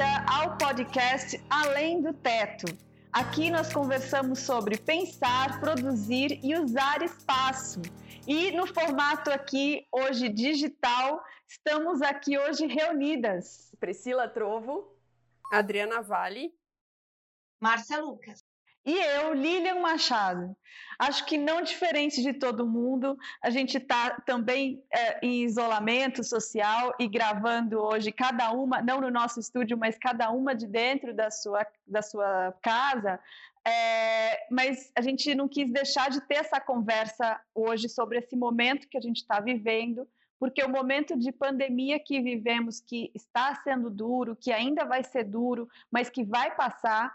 bem-vinda ao podcast Além do Teto. Aqui nós conversamos sobre pensar, produzir e usar espaço. E no formato aqui, hoje digital, estamos aqui hoje reunidas. Priscila Trovo, Adriana Vale, Márcia Lucas. E eu, Lilian Machado. Acho que não diferente de todo mundo, a gente está também é, em isolamento social e gravando hoje cada uma, não no nosso estúdio, mas cada uma de dentro da sua, da sua casa. É, mas a gente não quis deixar de ter essa conversa hoje sobre esse momento que a gente está vivendo, porque o momento de pandemia que vivemos, que está sendo duro, que ainda vai ser duro, mas que vai passar,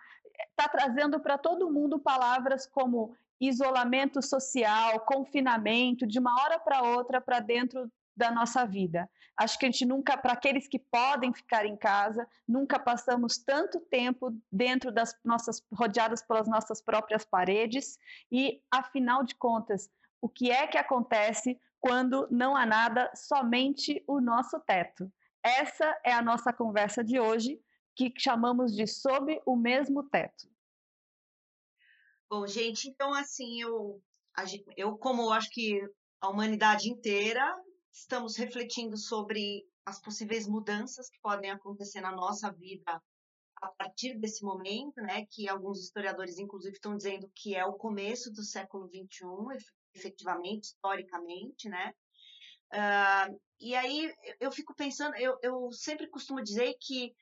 está trazendo para todo mundo palavras como isolamento social, confinamento, de uma hora para outra para dentro da nossa vida. Acho que a gente nunca, para aqueles que podem ficar em casa, nunca passamos tanto tempo dentro das nossas, rodeadas pelas nossas próprias paredes. E, afinal de contas, o que é que acontece quando não há nada, somente o nosso teto? Essa é a nossa conversa de hoje que chamamos de sob o mesmo teto. Bom, gente, então assim, eu, eu como acho que a humanidade inteira, estamos refletindo sobre as possíveis mudanças que podem acontecer na nossa vida a partir desse momento, né, que alguns historiadores, inclusive, estão dizendo que é o começo do século XXI, efetivamente, historicamente, né, uh, e aí eu fico pensando, eu, eu sempre costumo dizer que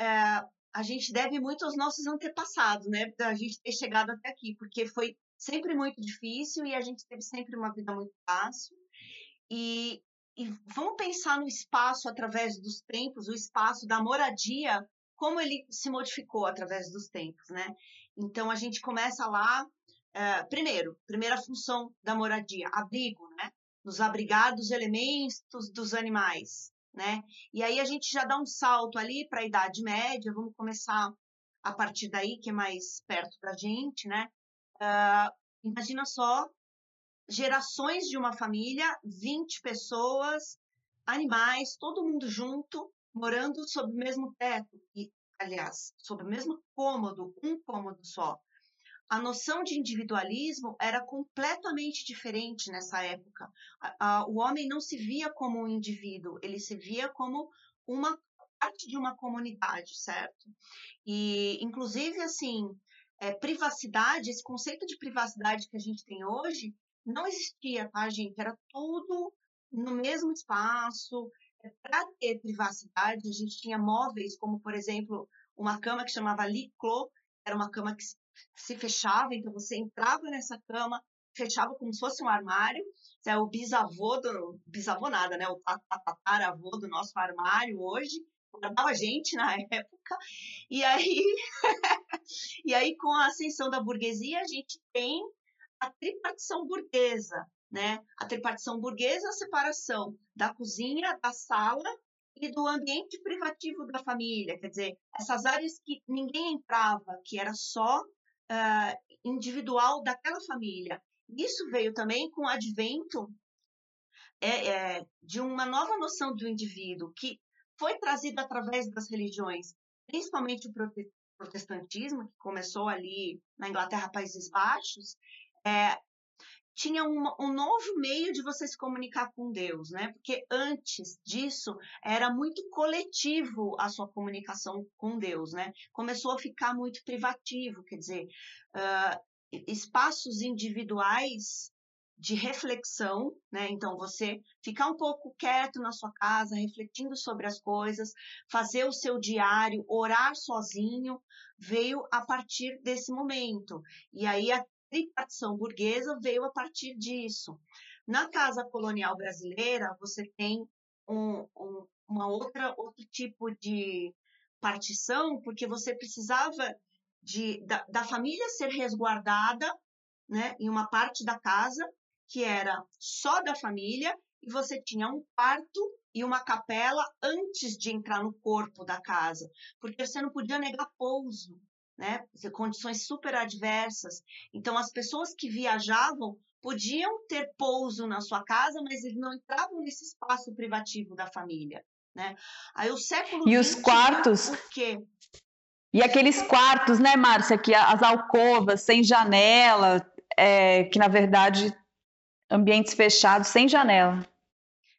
é, a gente deve muito aos nossos antepassados, né? Da gente ter chegado até aqui, porque foi sempre muito difícil e a gente teve sempre uma vida muito fácil. E, e vamos pensar no espaço através dos tempos, o espaço da moradia, como ele se modificou através dos tempos, né? Então a gente começa lá, é, primeiro, primeira função da moradia, abrigo, né? Nos abrigar dos elementos dos animais, né? E aí a gente já dá um salto ali para a Idade Média, vamos começar a partir daí, que é mais perto da gente, né? Uh, imagina só, gerações de uma família, 20 pessoas, animais, todo mundo junto, morando sob o mesmo teto, e, aliás, sob o mesmo cômodo, um cômodo só a noção de individualismo era completamente diferente nessa época. o homem não se via como um indivíduo, ele se via como uma parte de uma comunidade, certo? E, inclusive, assim, é, privacidade, esse conceito de privacidade que a gente tem hoje, não existia, tá, gente? Era tudo no mesmo espaço. É, Para ter privacidade, a gente tinha móveis, como, por exemplo, uma cama que chamava Liclo, era uma cama que se fechava, então você entrava nessa cama, fechava como se fosse um armário, é o bisavô do, bisavô nada, né, o tataravô do nosso armário hoje, guardava gente na época, e aí, e aí com a ascensão da burguesia, a gente tem a tripartição burguesa, né, a tripartição burguesa é a separação da cozinha, da sala e do ambiente privativo da família, quer dizer, essas áreas que ninguém entrava, que era só uh, individual daquela família. Isso veio também com o advento é, é, de uma nova noção do indivíduo, que foi trazida através das religiões, principalmente o protestantismo, que começou ali na Inglaterra, Países Baixos, é, tinha um, novo meio de você se comunicar com Deus, né? Porque antes disso era muito coletivo a sua comunicação com Deus, né? Começou a ficar muito privativo, quer dizer, uh, espaços individuais de reflexão, né? Então você ficar um pouco quieto na sua casa, refletindo sobre as coisas, fazer o seu diário, orar sozinho, veio a partir desse momento. E aí tripartição burguesa veio a partir disso. Na casa colonial brasileira, você tem um, um, uma outra outro tipo de partição, porque você precisava de, da, da família ser resguardada né, em uma parte da casa que era só da família e você tinha um quarto e uma capela antes de entrar no corpo da casa, porque você não podia negar pouso né? Condições super adversas. Então, as pessoas que viajavam podiam ter pouso na sua casa, mas eles não entravam nesse espaço privativo da família. né? Aí o século E os quartos? O quê? E aqueles quartos, né, Márcia, que as alcovas sem janela, é, que na verdade ambientes fechados sem janela.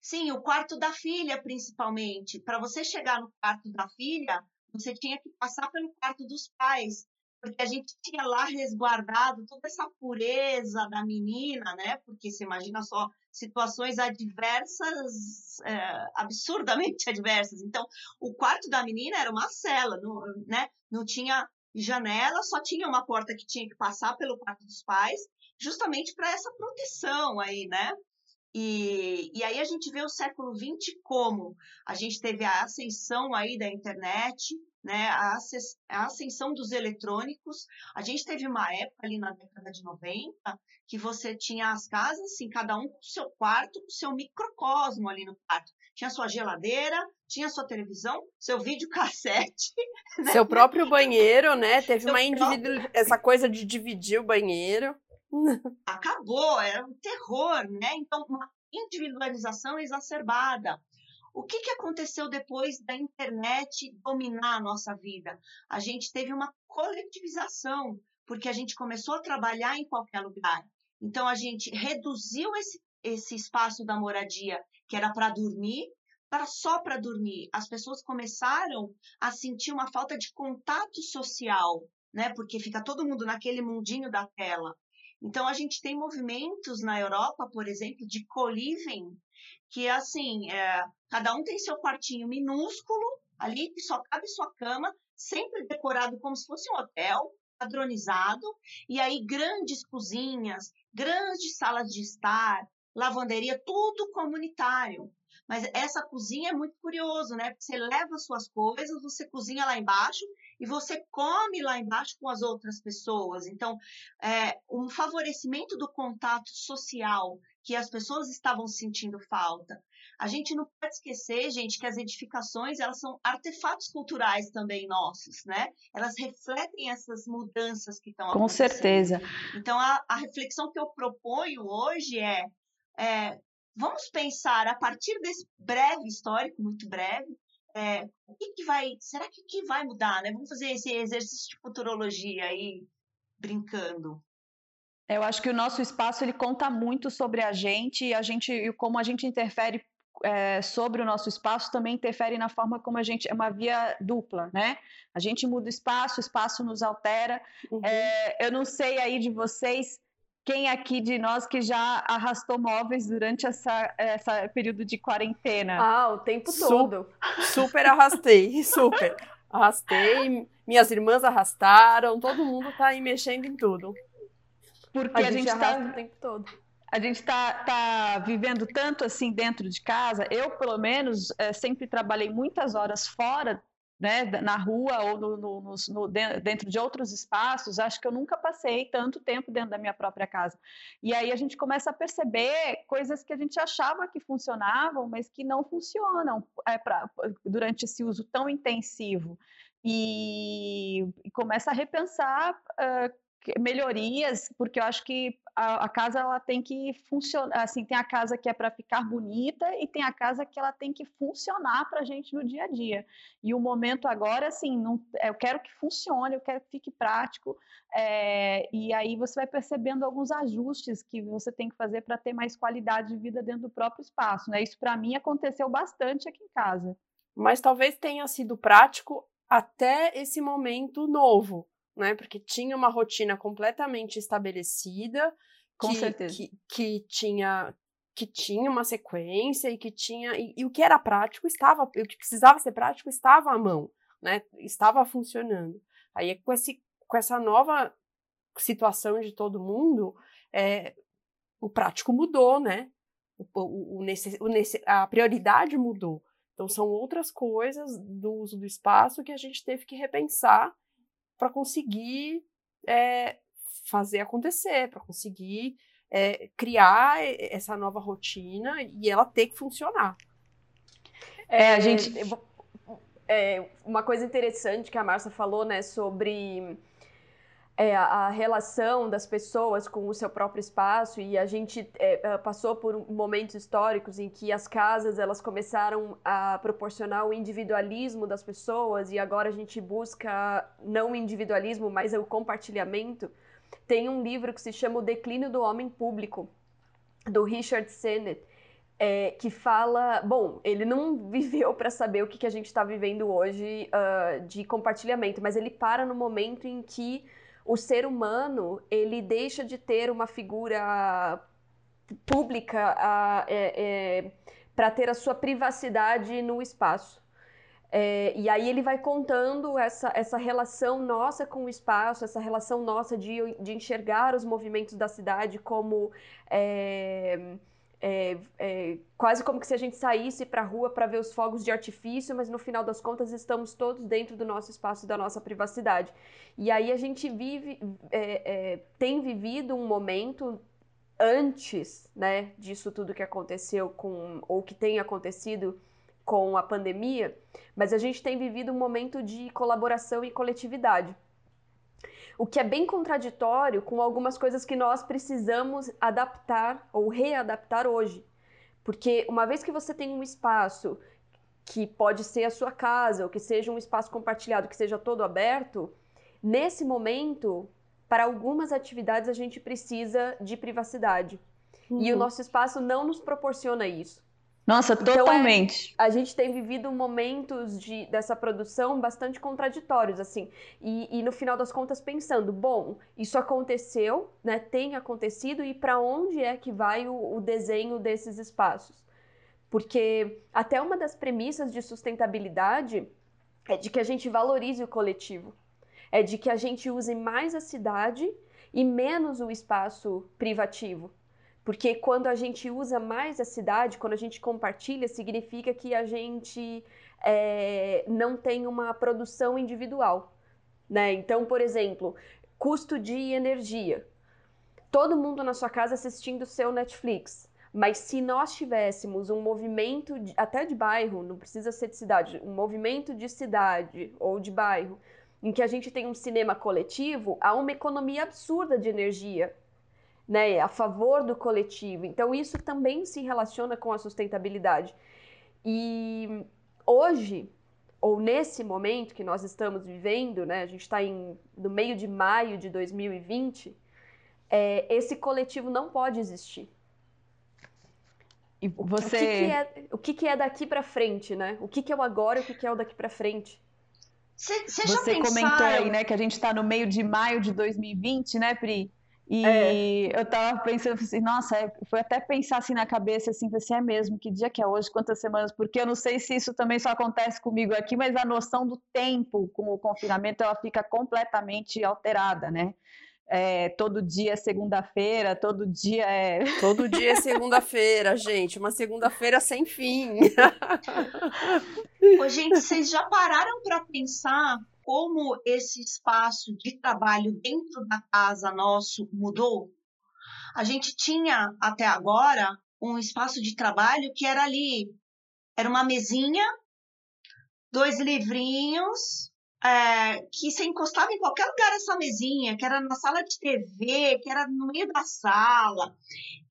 Sim, o quarto da filha, principalmente. Para você chegar no quarto da filha, você tinha que passar pelo quarto dos pais, porque a gente tinha lá resguardado toda essa pureza da menina, né? Porque você imagina só situações adversas, é, absurdamente adversas. Então, o quarto da menina era uma cela, não, né? Não tinha janela, só tinha uma porta que tinha que passar pelo quarto dos pais, justamente para essa proteção aí, né? E, e aí a gente vê o século XX como a gente teve a ascensão aí da internet, né, a, ascensão dos eletrônicos. A gente teve uma época ali na década de 90 que você tinha as casas, assim, cada um com o seu quarto, com o seu microcosmo ali no quarto. Tinha sua geladeira, tinha sua televisão, seu videocassete. Né? Seu próprio banheiro, né? Teve seu uma individu... essa coisa de dividir o banheiro. Acabou, era um terror, né? Então, uma individualização exacerbada. O que, que aconteceu depois da internet dominar a nossa vida? A gente teve uma coletivização, porque a gente começou a trabalhar em qualquer lugar. Então, a gente reduziu esse, esse espaço da moradia, que era para dormir, para só para dormir. As pessoas começaram a sentir uma falta de contato social, né? Porque fica todo mundo naquele mundinho da tela. Então, a gente tem movimentos na Europa, por exemplo, de co-living, que assim, é, cada um tem seu quartinho minúsculo, ali que só cabe sua cama, sempre decorado como se fosse um hotel, padronizado, e aí grandes cozinhas, grandes salas de estar, lavanderia, tudo comunitário. Mas essa cozinha é muito curioso, né? Você leva suas coisas, você cozinha lá embaixo e você come lá embaixo com as outras pessoas. Então, é, um favorecimento do contato social que as pessoas estavam sentindo falta. A gente não pode esquecer, gente, que as edificações elas são artefatos culturais também nossos, né? Elas refletem essas mudanças que estão Com certeza. Então, a, a, reflexão que eu proponho hoje é, é vamos pensar a partir desse breve histórico, muito breve, é, o que, que vai, será que que vai mudar, né? Vamos fazer esse exercício de futurologia aí, brincando. Eu acho que o nosso espaço ele conta muito sobre a gente e a gente e como a gente interfere é, sobre o nosso espaço também interfere na forma como a gente é uma via dupla, né? A gente muda o espaço, o espaço nos altera. Uhum. É, eu não sei aí de vocês quem aqui de nós que já arrastou móveis durante essa, essa período de quarentena? Ah, o tempo todo. Super arrastei, super. Arrastei, minhas irmãs arrastaram, todo mundo tá aí mexendo em tudo. Porque a, a gente, gente tá o tempo todo. A gente está tá vivendo tanto assim dentro de casa. Eu, pelo menos, é, sempre trabalhei muitas horas fora né, na rua ou no, no, no, dentro de outros espaços, acho que eu nunca passei tanto tempo dentro da minha própria casa. E aí a gente começa a perceber coisas que a gente achava que funcionavam, mas que não funcionam é, pra, durante esse uso tão intensivo. E, e começa a repensar uh, melhorias, porque eu acho que a, a, casa ela tem que funcionar, assim, tem a casa que é para ficar bonita e tem a casa que ela tem que funcionar para a gente no dia a dia. E o momento agora, assim, não, eu quero que funcione, eu quero que fique prático, é, e aí você vai percebendo alguns ajustes que você tem que fazer para ter mais qualidade de vida dentro do próprio espaço, né? Isso para mim aconteceu bastante aqui em casa. Mas talvez tenha sido prático até esse momento novo, né? Porque tinha uma rotina completamente estabelecida, com que, certeza, que, que tinha que tinha uma sequência e que tinha e, e, o que era prático estava, o que precisava ser prático estava à mão, né? Estava funcionando. Aí com esse com essa nova situação de todo mundo, é, o prático mudou, né? O, o, o, necess, o necess, a prioridade mudou. Então são outras coisas do uso do espaço que a gente teve que repensar para conseguir é, fazer acontecer, para conseguir é, criar essa nova rotina e ela ter que funcionar. É, a é, gente. É, uma coisa interessante que a Marcia falou, né, sobre é, a relação das pessoas com o seu próprio espaço e a gente é, é, passou por momentos históricos em que as casas elas começaram a proporcionar o individualismo das pessoas e agora a gente busca não o individualismo, mas o compartilhamento. Tem um livro que se chama O Declínio do Homem Público, do Richard Sennett, é, que fala. Bom, ele não viveu para saber o que, que a gente está vivendo hoje uh, de compartilhamento, mas ele para no momento em que o ser humano ele deixa de ter uma figura pública é, é, para ter a sua privacidade no espaço. É, e aí ele vai contando essa, essa relação nossa com o espaço, essa relação nossa de, de enxergar os movimentos da cidade como é, é, quase como que se a gente saísse para a rua para ver os fogos de artifício, mas no final das contas estamos todos dentro do nosso espaço da nossa privacidade. E aí a gente vive, é, é tem vivido um momento antes, né, disso tudo que aconteceu com ou que tem acontecido com a pandemia, mas a gente tem vivido um momento de colaboração e coletividade o que é bem contraditório com algumas coisas que nós precisamos adaptar ou readaptar hoje. Porque uma vez que você tem um espaço que pode ser a sua casa, ou que seja um espaço compartilhado, que seja todo aberto, nesse momento, para algumas atividades a gente precisa de privacidade. Uhum. E o uhum. nosso espaço não nos proporciona isso. Nossa, então, totalmente. É, a gente tem vivido momentos de, dessa produção bastante contraditórios, assim. E, e, no final das contas pensando, bom, isso aconteceu, né? Tem acontecido e para onde é que vai o, o desenho desses espaços? Porque até uma das premissas de sustentabilidade é de que a gente valorize o coletivo, é de que a gente use mais a cidade e menos o espaço privativo. Porque quando a gente usa mais a cidade, quando a gente compartilha, significa que a gente é, não tem uma produção individual. Né? Então, por exemplo, custo de energia. Todo mundo na sua casa assistindo o seu Netflix. Mas se nós tivéssemos um movimento, de, até de bairro, não precisa ser de cidade, um movimento de cidade ou de bairro, em que a gente tem um cinema coletivo, há uma economia absurda de energia né, a favor do coletivo. Então, isso também se relaciona com a sustentabilidade. E hoje, ou nesse momento que nós estamos vivendo, né, a gente está no meio de maio de 2020, é, esse coletivo não pode existir. E você... O que, que é, o que, que é daqui para frente, né? O que, que é o agora e o que, que é o daqui para frente? Cê, cê você comentou aí, né, que a gente está no meio de maio de 2020, né, Pri? E é. eu tava pensando assim, nossa, é, foi até pensar assim na cabeça, assim, assim, é mesmo, que dia que é hoje, quantas semanas, porque eu não sei se isso também só acontece comigo aqui, mas a noção do tempo com o confinamento, ela fica completamente alterada, né? É, todo dia é segunda-feira, todo dia é. Todo dia é segunda-feira, gente. Uma segunda-feira sem fim. Ô, gente, vocês já pararam para pensar como esse espaço de trabalho dentro da casa nosso mudou. A gente tinha até agora um espaço de trabalho que era ali, era uma mesinha, dois livrinhos, é, que você encostava em qualquer lugar essa mesinha, que era na sala de TV, que era no meio da sala.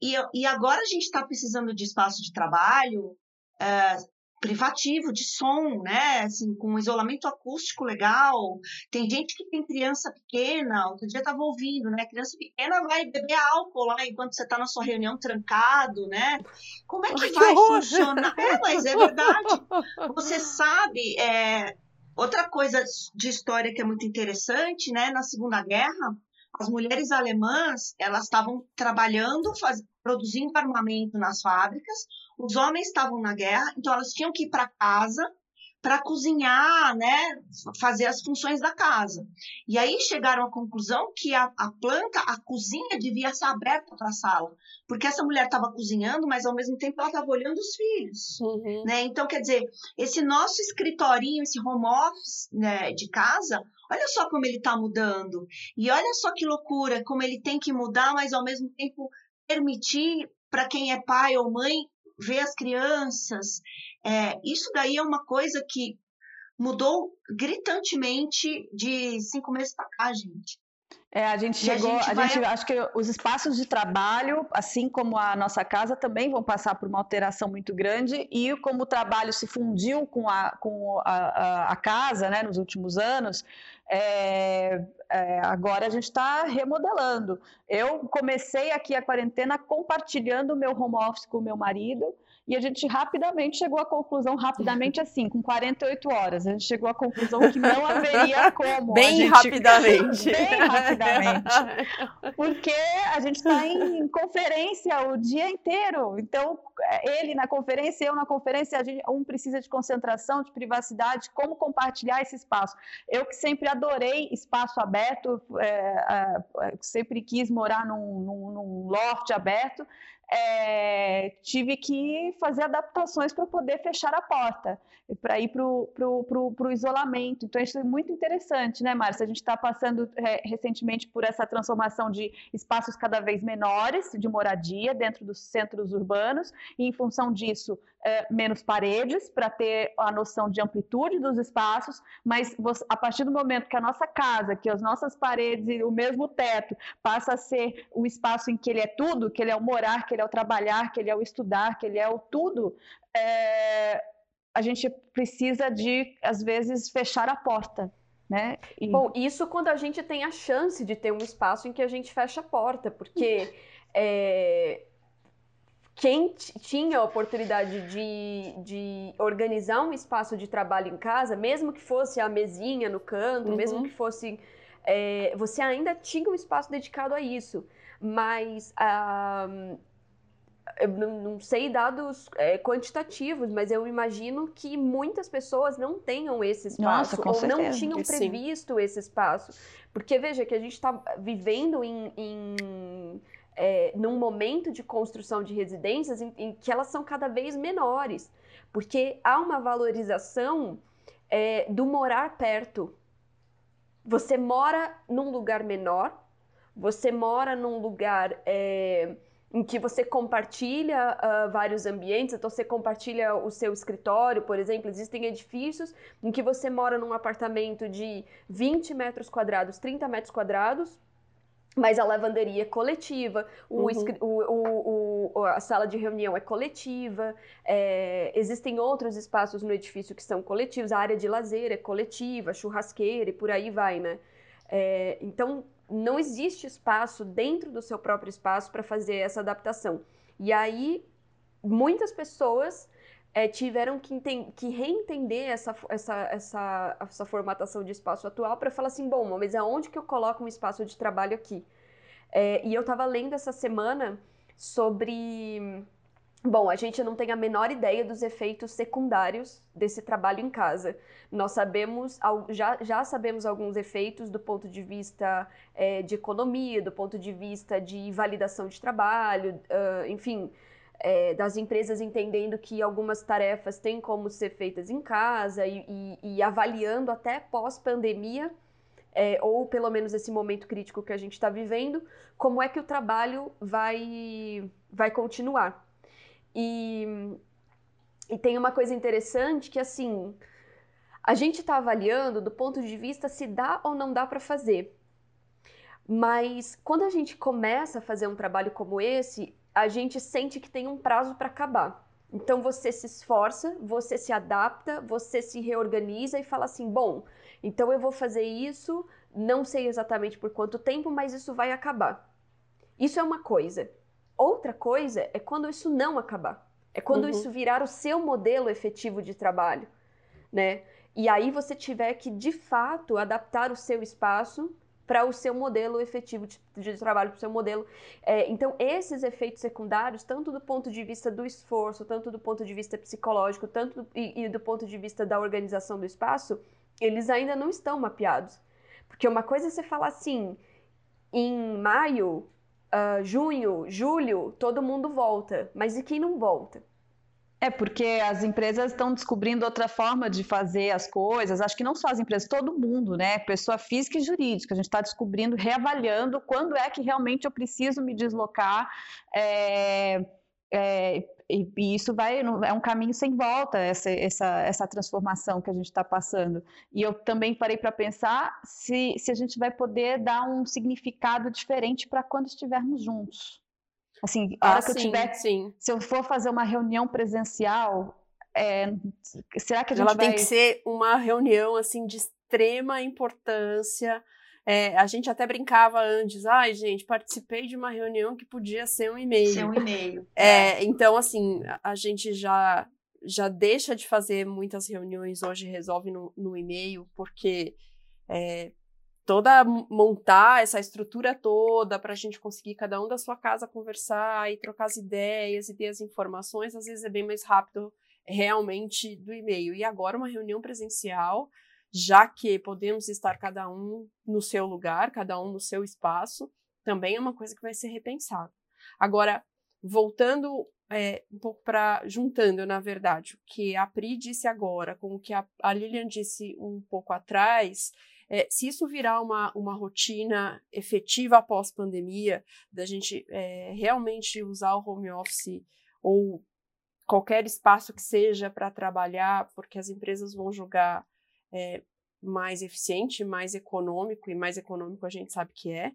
E, e agora a gente está precisando de espaço de trabalho é, privativo de som, né? Assim, com isolamento acústico legal. Tem gente que tem criança pequena, outro dia estava ouvindo, né? Criança pequena vai beber álcool lá enquanto você está na sua reunião trancado, né? Como é que Ai, vai funcionar? É, mas é verdade. Você sabe, é... outra coisa de história que é muito interessante, né? Na Segunda Guerra, as mulheres alemãs elas estavam trabalhando, faz... produzindo armamento nas fábricas, os homens estavam na guerra, então elas tinham que ir para casa para cozinhar, né, fazer as funções da casa. E aí chegaram à conclusão que a, a planta, a cozinha devia ser aberta para a sala, porque essa mulher estava cozinhando, mas ao mesmo tempo ela estava olhando os filhos, uhum. né? Então quer dizer, esse nosso escritorinho, esse home office né, de casa, olha só como ele está mudando e olha só que loucura, como ele tem que mudar, mas ao mesmo tempo permitir para quem é pai ou mãe ver as crianças. É, isso daí é uma coisa que mudou gritantemente de cinco meses para cá, gente. É, a gente chegou, a gente, a vai... gente, acho que os espaços de trabalho, assim como a nossa casa, também vão passar por uma alteração muito grande e como o trabalho se fundiu com a, com a, a, a casa, né, nos últimos anos, é, é, agora a gente está remodelando. Eu comecei aqui a quarentena compartilhando o meu home office com o meu marido, e a gente rapidamente chegou à conclusão, rapidamente assim, com 48 horas, a gente chegou à conclusão que não haveria como. Bem gente... rapidamente. Bem rapidamente. Porque a gente está em conferência o dia inteiro. Então, ele na conferência, eu na conferência, a gente, um precisa de concentração, de privacidade, como compartilhar esse espaço. Eu que sempre adorei espaço aberto, é, é, sempre quis morar num, num, num loft aberto, é, tive que fazer adaptações para poder fechar a porta, para ir para o isolamento. Então, isso é muito interessante, né, Márcia? A gente está passando é, recentemente por essa transformação de espaços cada vez menores de moradia dentro dos centros urbanos, e em função disso, é, menos paredes para ter a noção de amplitude dos espaços, mas você, a partir do momento que a nossa casa, que as nossas paredes e o mesmo teto passa a ser o espaço em que ele é tudo, que ele é o morar, que ele é o trabalhar, que ele é o estudar, que ele é o tudo, é, a gente precisa de, às vezes, fechar a porta. Né? E... Bom, isso quando a gente tem a chance de ter um espaço em que a gente fecha a porta, porque é, quem tinha a oportunidade de, de organizar um espaço de trabalho em casa, mesmo que fosse a mesinha no canto, uhum. mesmo que fosse. É, você ainda tinha um espaço dedicado a isso. Mas. Ah, eu não sei dados é, quantitativos, mas eu imagino que muitas pessoas não tenham esse espaço Nossa, ou certeza. não tinham previsto Sim. esse espaço. Porque veja que a gente está vivendo em, em é, num momento de construção de residências em, em, que elas são cada vez menores, porque há uma valorização é, do morar perto. Você mora num lugar menor, você mora num lugar é, em que você compartilha uh, vários ambientes, então você compartilha o seu escritório, por exemplo, existem edifícios em que você mora num apartamento de 20 metros quadrados, 30 metros quadrados, mas a lavanderia é coletiva, o, uhum. o, o, a sala de reunião é coletiva, é, existem outros espaços no edifício que são coletivos, a área de lazer é coletiva, churrasqueira e por aí vai, né? É, então, não existe espaço dentro do seu próprio espaço para fazer essa adaptação. E aí, muitas pessoas é, tiveram que, que, reentender essa, essa, essa, essa formatação de espaço atual para falar assim, bom, mas aonde que eu coloco um espaço de trabalho aqui? É, e eu estava lendo essa semana sobre... Bom, a gente não tem a menor ideia dos efeitos secundários desse trabalho em casa. Nós sabemos, já, já sabemos alguns efeitos do ponto de vista é, de economia, do ponto de vista de validação de trabalho, uh, enfim, é, das empresas entendendo que algumas tarefas têm como ser feitas em casa e, e, e avaliando até pós-pandemia, é, ou pelo menos esse momento crítico que a gente está vivendo, como é que o trabalho vai, vai continuar. E, e tem uma coisa interessante que, assim, a gente está avaliando do ponto de vista se dá ou não dá para fazer. Mas quando a gente começa a fazer um trabalho como esse, a gente sente que tem um prazo para acabar. Então você se esforça, você se adapta, você se reorganiza e fala assim: bom, então eu vou fazer isso, não sei exatamente por quanto tempo, mas isso vai acabar. Isso é uma coisa. Outra coisa é quando isso não acabar. É quando uhum. isso virar o seu modelo efetivo de trabalho, né? E aí você tiver que de fato adaptar o seu espaço para o seu modelo efetivo de, de trabalho, para o seu modelo. É, então, esses efeitos secundários, tanto do ponto de vista do esforço, tanto do ponto de vista psicológico, tanto do, e, e do ponto de vista da organização do espaço, eles ainda não estão mapeados. Porque uma coisa é você falar assim, em maio, uh, junho, julho, todo mundo volta, mas e quem não volta? É porque as empresas estão descobrindo outra forma de fazer as coisas. Acho que não só as empresas, todo mundo, né? Pessoa física e jurídica. A gente está descobrindo, reavaliando quando é que realmente eu preciso me deslocar. É, é, e, e, isso vai é um caminho sem volta essa, essa, essa transformação que a gente está passando e eu também parei para pensar se, se a gente vai poder dar um significado diferente para quando estivermos juntos assim a hora ah, que sim, eu tiver sim. se eu for fazer uma reunião presencial é, será que a gente ela vai... tem que ser uma reunião assim de extrema importância é, a gente até brincava antes, ai, gente, participei de uma reunião que podia ser um e-mail. Ser um e-mail. É, então, assim, a gente já, já deixa de fazer muitas reuniões hoje, resolve no, no e-mail, porque é, toda montar essa estrutura toda para a gente conseguir cada um da sua casa conversar e trocar as ideias e ter as informações, às vezes é bem mais rápido realmente do e-mail. E agora uma reunião presencial já que podemos estar cada um no seu lugar, cada um no seu espaço, também é uma coisa que vai ser repensada. Agora, voltando é, um pouco para juntando, na verdade, o que a Pri disse agora com o que a, a Lilian disse um pouco atrás, é, se isso virar uma, uma rotina efetiva após pandemia, da gente é, realmente usar o home office ou qualquer espaço que seja para trabalhar, porque as empresas vão jogar é, mais eficiente, mais econômico, e mais econômico a gente sabe que é,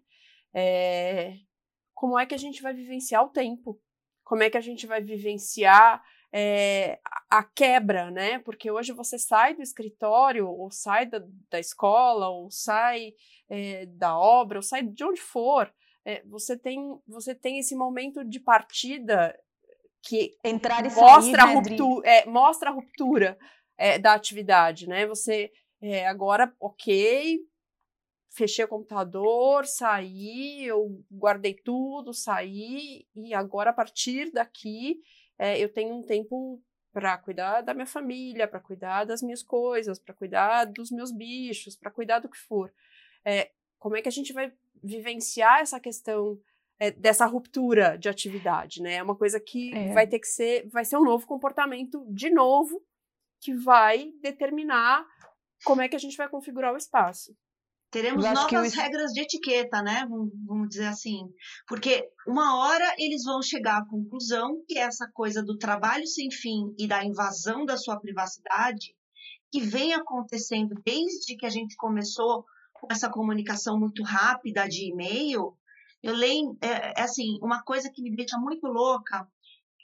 é, como é que a gente vai vivenciar o tempo? Como é que a gente vai vivenciar é, a quebra, né? Porque hoje você sai do escritório, ou sai da, da escola, ou sai é, da obra, ou sai de onde for. Você, tem, você tem esse momento de partida que Entrar e mostra, sair, a ruptura, é, mostra a ruptura é, da atividade, né? Você é, agora, ok, fechei o computador, saí, eu guardei tudo, saí, e agora a partir daqui é, eu tenho um tempo para cuidar da minha família, para cuidar das minhas coisas, para cuidar dos meus bichos, para cuidar do que for. É, como é que a gente vai vivenciar essa questão é, dessa ruptura de atividade, né? É uma coisa que é. vai ter que ser, vai ser um novo comportamento de novo que vai determinar como é que a gente vai configurar o espaço. Teremos novas eu... regras de etiqueta, né? Vamos dizer assim. Porque uma hora eles vão chegar à conclusão que essa coisa do trabalho sem fim e da invasão da sua privacidade, que vem acontecendo desde que a gente começou com essa comunicação muito rápida de e-mail, eu leio, é, é assim, uma coisa que me deixa muito louca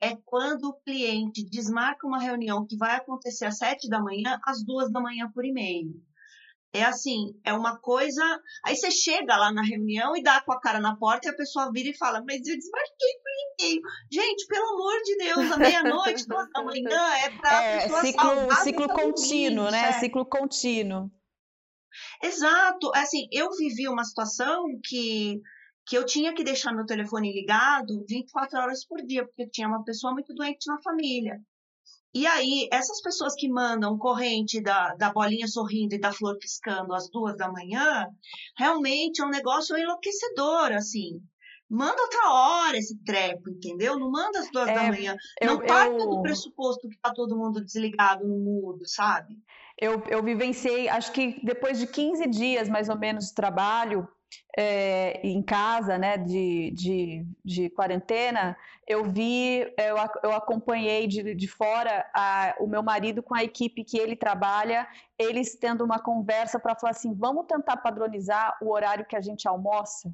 é quando o cliente desmarca uma reunião que vai acontecer às sete da manhã, às duas da manhã por e-mail. É assim, é uma coisa. Aí você chega lá na reunião e dá com a cara na porta e a pessoa vira e fala: Mas eu desmarquei por e-mail. Gente, pelo amor de Deus, à meia-noite, duas da manhã, é para é, pessoa ciclo, ciclo contínuo, né? É. Ciclo contínuo. Exato. Assim, eu vivi uma situação que que eu tinha que deixar meu telefone ligado 24 horas por dia, porque tinha uma pessoa muito doente na família. E aí, essas pessoas que mandam corrente da, da bolinha sorrindo e da flor piscando às duas da manhã, realmente é um negócio enlouquecedor, assim. Manda outra hora esse treco, entendeu? Não manda às duas é, da manhã. Não eu, parta eu... do pressuposto que tá todo mundo desligado no mudo, sabe? Eu, eu vivenciei, acho que depois de 15 dias, mais ou menos, de trabalho, é, em casa, né, de, de, de quarentena, eu vi, eu, eu acompanhei de, de fora a, o meu marido com a equipe que ele trabalha, eles tendo uma conversa para falar assim, vamos tentar padronizar o horário que a gente almoça?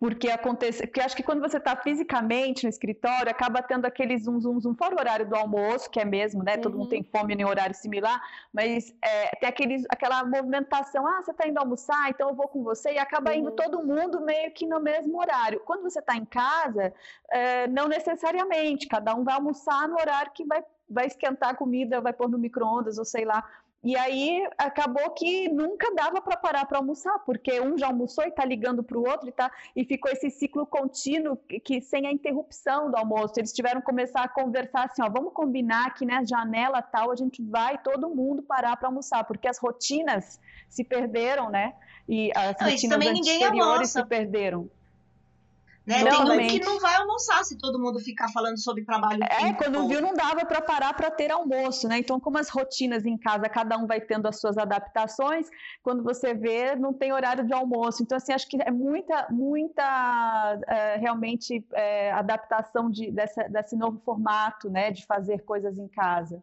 Porque acontece, porque acho que quando você está fisicamente no escritório, acaba tendo aquele zoom, zoom, zoom, fora o horário do almoço, que é mesmo, né? Uhum. Todo mundo tem uhum. fome em horário similar, mas é, tem aquele, aquela movimentação, ah, você está indo almoçar, então eu vou com você, e acaba indo uhum. todo mundo meio que no mesmo horário. Quando você está em casa, é, não necessariamente, cada um vai almoçar no horário que vai, vai esquentar a comida, vai pôr no micro-ondas, ou sei lá, e aí acabou que nunca dava para parar para almoçar, porque um já almoçou e está ligando para o outro e, tá, e ficou esse ciclo contínuo que, que, sem a interrupção do almoço. Eles tiveram que começar a conversar assim, ó, vamos combinar que na janela tal a gente vai todo mundo parar para almoçar, porque as rotinas se perderam, né? E as Não, rotinas anteriores se perderam. Né? Tem um que não vai almoçar se todo mundo ficar falando sobre trabalho. É, quando viu, não dava para parar para ter almoço, né? Então, como as rotinas em casa, cada um vai tendo as suas adaptações, quando você vê, não tem horário de almoço. Então, assim, acho que é muita, muita é, realmente é, adaptação de, dessa, desse novo formato, né? De fazer coisas em casa.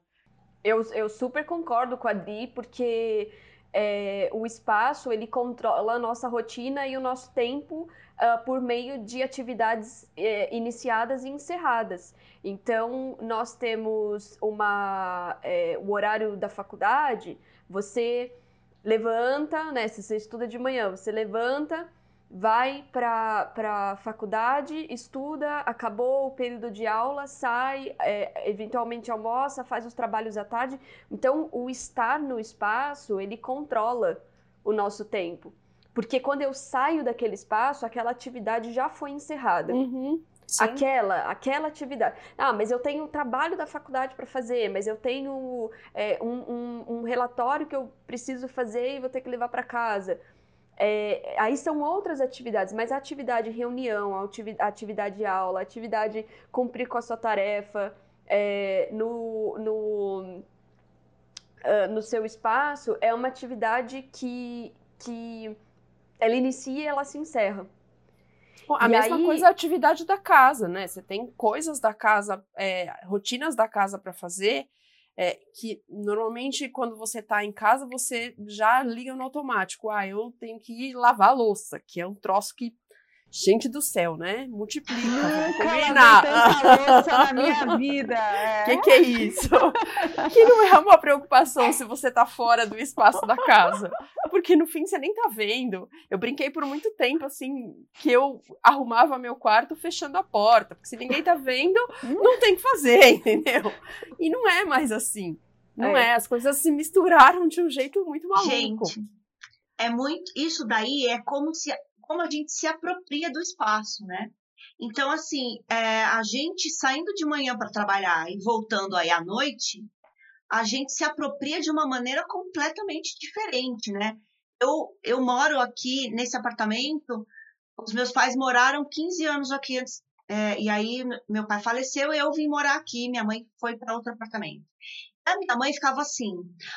Eu, eu super concordo com a Dri, porque é, o espaço ele controla a nossa rotina e o nosso tempo uh, por meio de atividades uh, iniciadas e encerradas. Então, nós temos uma, é, o horário da faculdade, você levanta, né, se você estuda de manhã, você levanta, vai para a faculdade, estuda, acabou o período de aula, sai, é, eventualmente almoça, faz os trabalhos à tarde. Então, o estar no espaço, ele controla o nosso tempo. Porque quando eu saio daquele espaço, aquela atividade já foi encerrada. Uhum, aquela, aquela atividade. Ah, mas eu tenho um trabalho da faculdade para fazer, mas eu tenho é, um, um, um, relatório que eu preciso fazer e vou ter que levar para casa. É, aí são outras atividades, mas a atividade reunião, a atividade aula, a atividade cumprir com a sua tarefa é, no, no, uh, no seu espaço é uma atividade que, que ela inicia e ela se encerra. Bom, a e mesma aí... coisa é a atividade da casa, né? Você tem coisas da casa, é, rotinas da casa para fazer, é, que normalmente quando você está em casa, você já liga no automático. Ah, eu tenho que lavar a louça, que é um troço que Gente do céu, né? Multiplica. Nunca combinar. louça na minha vida. É. Que que é isso? que não é uma preocupação se você tá fora do espaço da casa. Porque no fim você nem tá vendo. Eu brinquei por muito tempo, assim, que eu arrumava meu quarto fechando a porta. Porque se ninguém tá vendo, não tem que fazer, entendeu? E não é mais assim. Não é. é. As coisas se misturaram de um jeito muito maluco. Gente, é muito. Isso daí é como se como a gente se apropria do espaço, né? Então, assim, é, a gente saindo de manhã para trabalhar e voltando aí à noite, a gente se apropria de uma maneira completamente diferente, né? Eu, eu moro aqui nesse apartamento, os meus pais moraram 15 anos aqui antes, é, e aí meu pai faleceu e eu vim morar aqui, minha mãe foi para outro apartamento. A minha mãe ficava assim: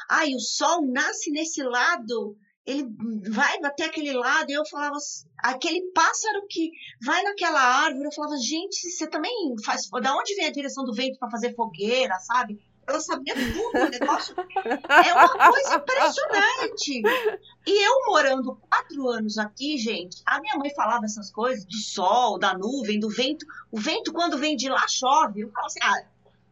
ai, o sol nasce nesse lado ele vai bater aquele lado, e eu falava, aquele pássaro que vai naquela árvore, eu falava, gente, você também faz, da onde vem a direção do vento para fazer fogueira, sabe? Ela sabia tudo, o negócio é uma coisa impressionante. E eu morando quatro anos aqui, gente, a minha mãe falava essas coisas do sol, da nuvem, do vento. O vento, quando vem de lá, chove. Eu falava assim, ah,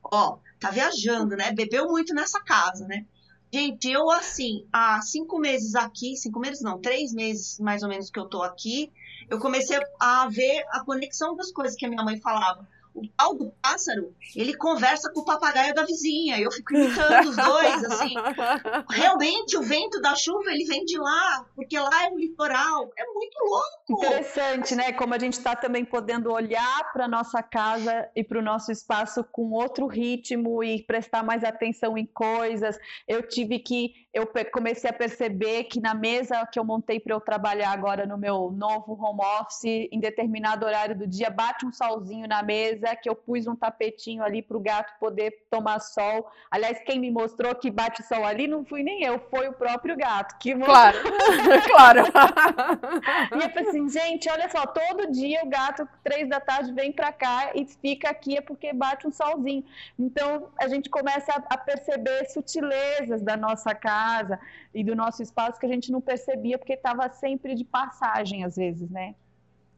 ó, tá viajando, né? Bebeu muito nessa casa, né? Gente, eu assim, há cinco meses aqui, cinco meses não, três meses mais ou menos que eu tô aqui, eu comecei a ver a conexão das coisas que a minha mãe falava o tal do pássaro, ele conversa com o papagaio da vizinha. Eu fico imitando os dois, assim. Realmente, o vento da chuva, ele vem de lá, porque lá é o litoral. É muito louco. Interessante, né? Como a gente está também podendo olhar para nossa casa e para o nosso espaço com outro ritmo e prestar mais atenção em coisas. Eu tive que eu comecei a perceber que na mesa que eu montei para eu trabalhar agora no meu novo home office, em determinado horário do dia, bate um solzinho na mesa, que eu pus um tapetinho ali para o gato poder tomar sol. Aliás, quem me mostrou que bate sol ali não fui nem eu, foi o próprio gato. Que Claro, claro. e eu falei assim, gente, olha só, todo dia o gato, três da tarde, vem para cá e fica aqui é porque bate um solzinho. Então, a gente começa a, a perceber sutilezas da nossa casa, casa e do nosso espaço que a gente não percebia porque estava sempre de passagem às vezes, né?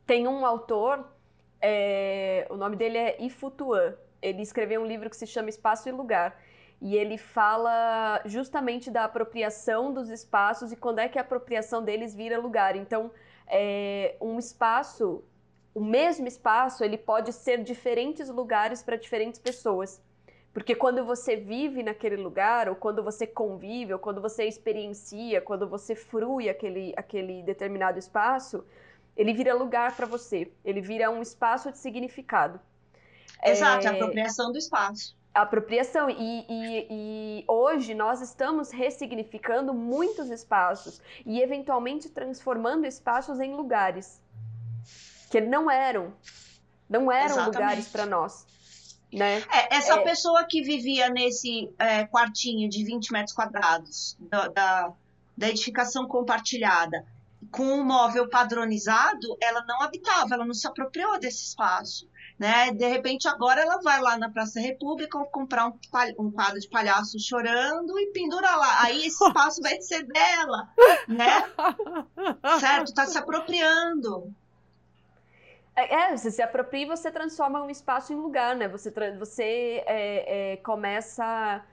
Tem um autor, é, o nome dele é Ifutuan. Ele escreveu um livro que se chama Espaço e Lugar. E ele fala justamente da apropriação dos espaços e quando é que a apropriação deles vira lugar. Então, é, um espaço, o mesmo espaço, ele pode ser diferentes lugares para diferentes pessoas. Porque quando você vive naquele lugar, ou quando você convive, ou quando você experiencia, quando você frui aquele, aquele determinado espaço, ele vira lugar para você. Ele vira um espaço de significado. Exato, é... a apropriação do espaço. A apropriação. E, e, e hoje nós estamos ressignificando muitos espaços e, eventualmente, transformando espaços em lugares. que não eram, não eram Exatamente. lugares para nós. Né? É, essa é... pessoa que vivia nesse é, quartinho de 20 metros quadrados da, da, da edificação compartilhada, com um móvel padronizado, ela não habitava, ela não se apropriou desse espaço. Né? De repente, agora ela vai lá na Praça da República comprar um, um quadro de palhaço chorando e pendura lá. Aí esse espaço vai ser dela, né? certo? Tá se apropriando. É, é, você se apropria e você transforma um espaço em lugar, né? Você, você é, é, começa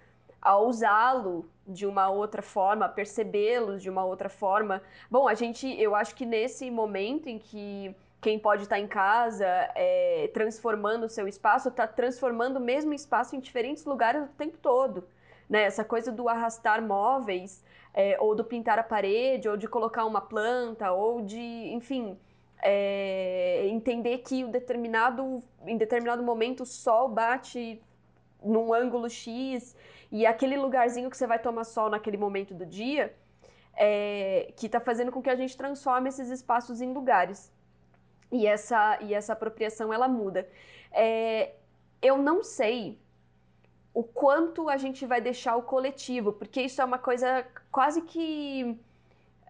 a usá-lo de uma outra forma, percebê-los de uma outra forma. Bom, a gente, eu acho que nesse momento em que quem pode estar em casa é, transformando o seu espaço, está transformando o mesmo espaço em diferentes lugares o tempo todo. Né? Essa coisa do arrastar móveis, é, ou do pintar a parede, ou de colocar uma planta, ou de, enfim, é, entender que o determinado, em determinado momento o sol bate num ângulo X e aquele lugarzinho que você vai tomar sol naquele momento do dia, é, que está fazendo com que a gente transforme esses espaços em lugares e essa, e essa apropriação ela muda. É, eu não sei o quanto a gente vai deixar o coletivo, porque isso é uma coisa quase que.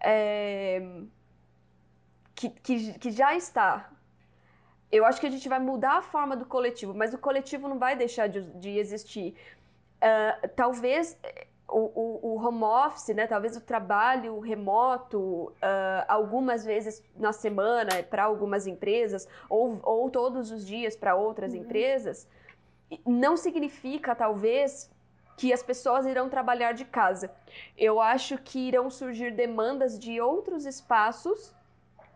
É, que, que, que já está. Eu acho que a gente vai mudar a forma do coletivo, mas o coletivo não vai deixar de, de existir. Uh, talvez o, o, o, home office, né, talvez o trabalho remoto, uh, algumas vezes na semana para algumas empresas, ou, ou todos os dias para outras uhum. empresas, não significa, talvez, que as pessoas irão trabalhar de casa. Eu acho que irão surgir demandas de outros espaços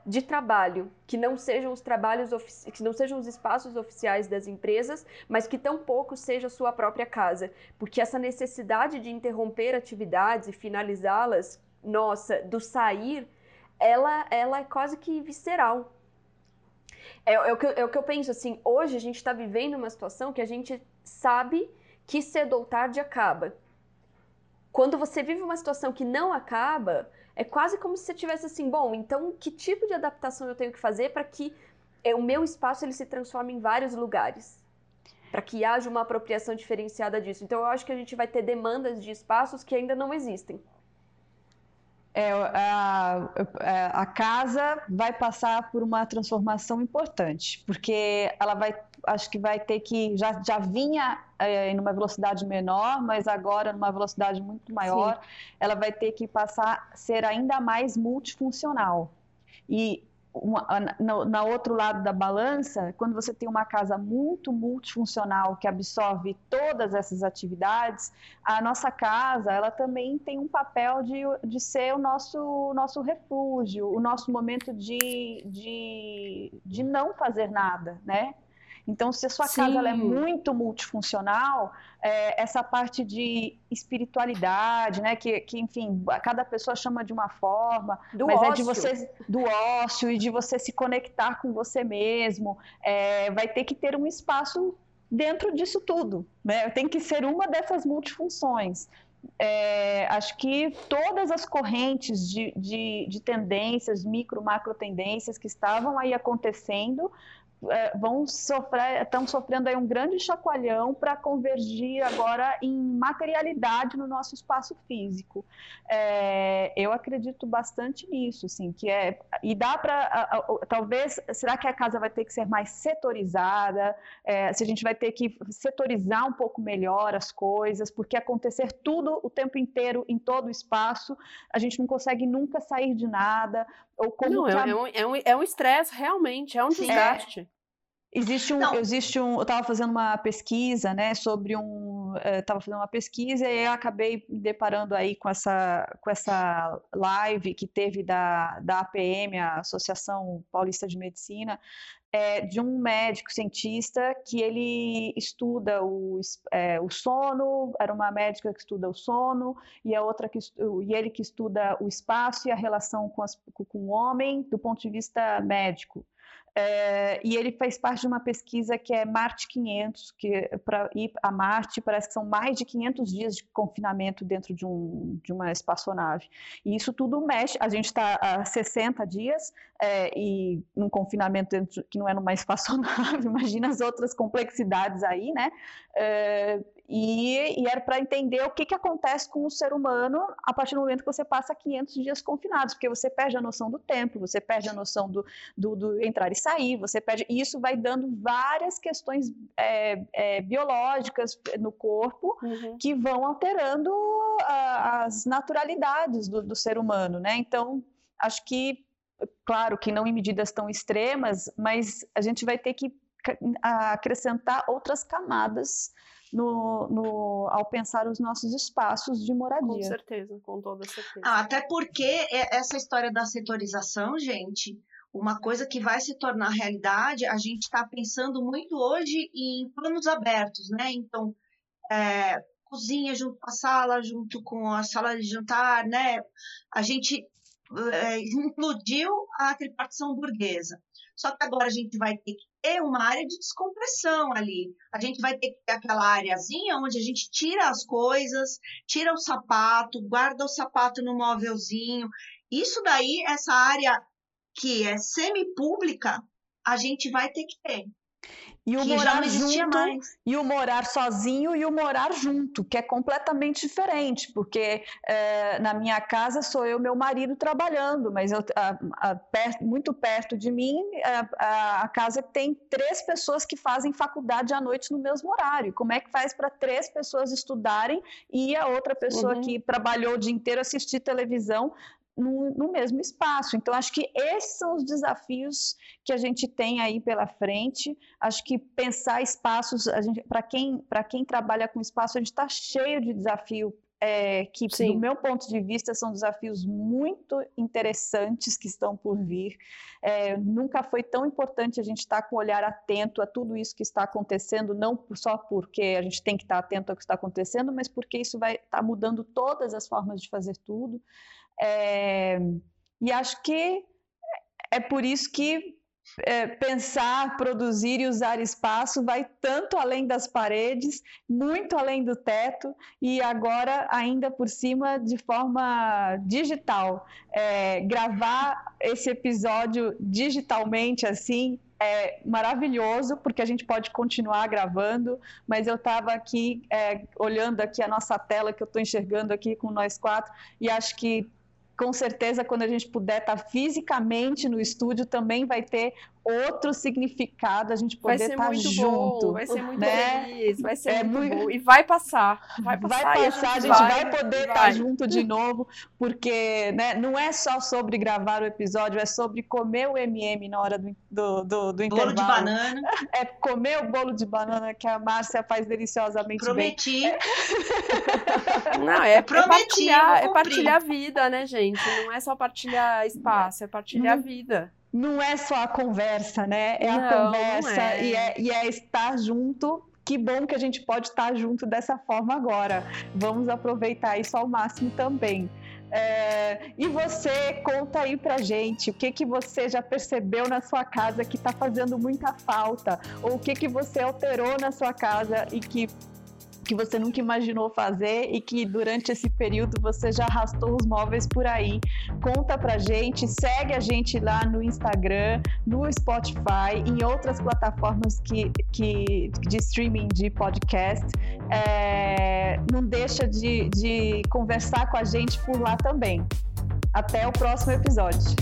de trabalho, que não sejam os trabalhos que não sejam os espaços oficiais das empresas, mas que tampouco seja sua própria casa, porque essa necessidade de interromper atividades e finalizá-las, nossa, do sair, ela, ela é quase que visceral. É, é, o que, é o que eu penso assim. Hoje a gente está vivendo uma situação que a gente sabe que cedo ou tarde acaba. Quando você vive uma situação que não acaba, é quase como se você tivesse assim, bom, então que tipo de adaptação eu tenho que fazer para que é, o meu espaço ele se transforme em vários lugares? Para que haja uma apropriação diferenciada disso. Então eu acho que a gente vai ter demandas de espaços que ainda não existem. É, a, a, casa vai passar por uma transformação importante, porque ela vai, acho que vai ter que, já, já vinha é, em uma velocidade menor, mas agora numa velocidade muito maior, Sim. ela vai ter que passar a ser ainda mais multifuncional. E uma, na, na outro lado da balança, quando você tem uma casa muito multifuncional que absorve todas essas atividades, a nossa casa ela também tem um papel de, de ser o nosso, nosso refúgio, o nosso momento de, de, de não fazer nada, né? Então, se a sua Sim. casa é muito multifuncional, é, essa parte de espiritualidade, né, que, que, enfim, cada pessoa chama de uma forma, do mas ócio. é de você, do ócio e de você se conectar com você mesmo, é, vai ter que ter um espaço dentro disso tudo, né? Tem que ser uma dessas multifunções. É, acho que todas as correntes de, de, de, tendências, micro, macro tendências que estavam aí acontecendo, é, vão sofrer, estão sofrendo aí um grande chacoalhão para convergir agora em materialidade no nosso espaço físico. É, eu acredito bastante nisso, assim, que é e dá para talvez será que a casa vai ter que ser mais setorizada? É, se a gente vai ter que setorizar um pouco melhor as coisas, porque acontecer tudo o tempo inteiro em todo o espaço, a gente não consegue nunca sair de nada. Ou como não, é, um, é um é um estresse realmente, é um desgaste. Existe um, existe um, eu estava fazendo uma pesquisa, né, sobre um, estava eh, fazendo uma pesquisa e eu acabei me deparando aí com essa, com essa live que teve da, da APM, a Associação Paulista de Medicina, é, de um médico cientista que ele estuda o, é, o sono, era uma médica que estuda o sono e a outra que e ele que estuda o espaço e a relação com, as, com o homem do ponto de vista médico. É, e ele faz parte de uma pesquisa que é Marte 500, que para ir a Marte parece que são mais de 500 dias de confinamento dentro de, um, de uma espaçonave. E isso tudo mexe. A gente está há 60 dias é, e num confinamento dentro, que não é numa espaçonave. Imagina as outras complexidades aí, né? É, e, e, era para entender o que, que acontece com o ser humano a partir do momento que você passa 500 dias confinados, porque você perde a noção do tempo, você perde a noção do, do, do entrar e sair, você perde. E isso vai dando várias questões é, é, biológicas no corpo uhum. que vão alterando a, as naturalidades do, do ser humano, né? Então, acho que, claro, que não em medidas tão extremas, mas a gente vai ter que acrescentar outras camadas no, no, ao pensar os nossos espaços de moradia. Com certeza, com toda certeza. Ah, até porque essa história da setorização, gente, uma coisa que vai se tornar realidade, a gente está pensando muito hoje em planos abertos, né? Então, é, cozinha junto com a sala, junto com a sala de jantar, né? A gente é, implodiu a tripartição burguesa. Só que agora a gente vai ter que ter uma área de descompressão ali. A gente vai ter que ter aquela áreazinha onde a gente tira as coisas, tira o sapato, guarda o sapato no móvelzinho. Isso daí, essa área que é semi-pública, a gente vai ter que ter. E o morar junto, mais. e o morar sozinho e o morar junto, que é completamente diferente, porque é, na minha casa sou eu meu marido trabalhando, mas eu, a, a, perto, muito perto de mim a, a, casa tem três pessoas que fazem faculdade à noite no mesmo horário. Como é que faz para três pessoas estudarem e a outra pessoa uhum. que trabalhou o dia inteiro assistir televisão no, no, mesmo espaço. Então, acho que esses são os desafios que a gente tem aí pela frente. Acho que pensar espaços, para quem, quem trabalha com espaço, a gente está cheio de desafio. É, que, Sim. do meu ponto de vista, são desafios muito interessantes que estão por vir. É, nunca foi tão importante a gente estar tá com o olhar atento a tudo isso que está acontecendo, não só porque a gente tem que estar tá atento ao que está acontecendo, mas porque isso vai estar tá mudando todas as formas de fazer tudo. É, e acho que é por isso que é, pensar, produzir e usar espaço vai tanto além das paredes, muito além do teto e agora ainda por cima de forma digital. É, gravar esse episódio digitalmente assim é maravilhoso porque a gente pode continuar gravando, mas eu estava aqui é, olhando aqui a nossa tela que eu estou enxergando aqui com nós quatro e acho que com certeza, quando a gente puder estar tá fisicamente no estúdio, também vai ter outro significado a gente poder estar tá junto. Bom, vai ser muito né? feliz, vai ser é muito, bom. E vai passar. Vai passar, vai passar a gente, a gente vai, vai, poder estar tá junto de novo, porque né, não é só sobre gravar o episódio, é sobre comer o MM na hora do, do, do, do intervalo. Bolo de banana. É comer o bolo de banana que a Márcia faz deliciosamente Prometi. bem. Não, é, Prometi, é partilhar, é partilhar vida, né, gente? Não é só partilhar espaço, é partilhar não, vida não é só a conversa, né? É não, a conversa é. E, é, e é estar junto que bom que a gente pode estar junto dessa forma agora. Vamos aproveitar isso ao máximo também. É, e você conta aí pra gente o que que você já percebeu na sua casa que está fazendo muita falta, ou o que que você alterou na sua casa e que que você nunca imaginou fazer e que durante esse período você já arrastou os móveis por aí. Conta pra gente, segue a gente lá no Instagram, no Spotify, em outras plataformas que, que, de streaming de podcast. É, não deixa de, de conversar com a gente por lá também. Até o próximo episódio.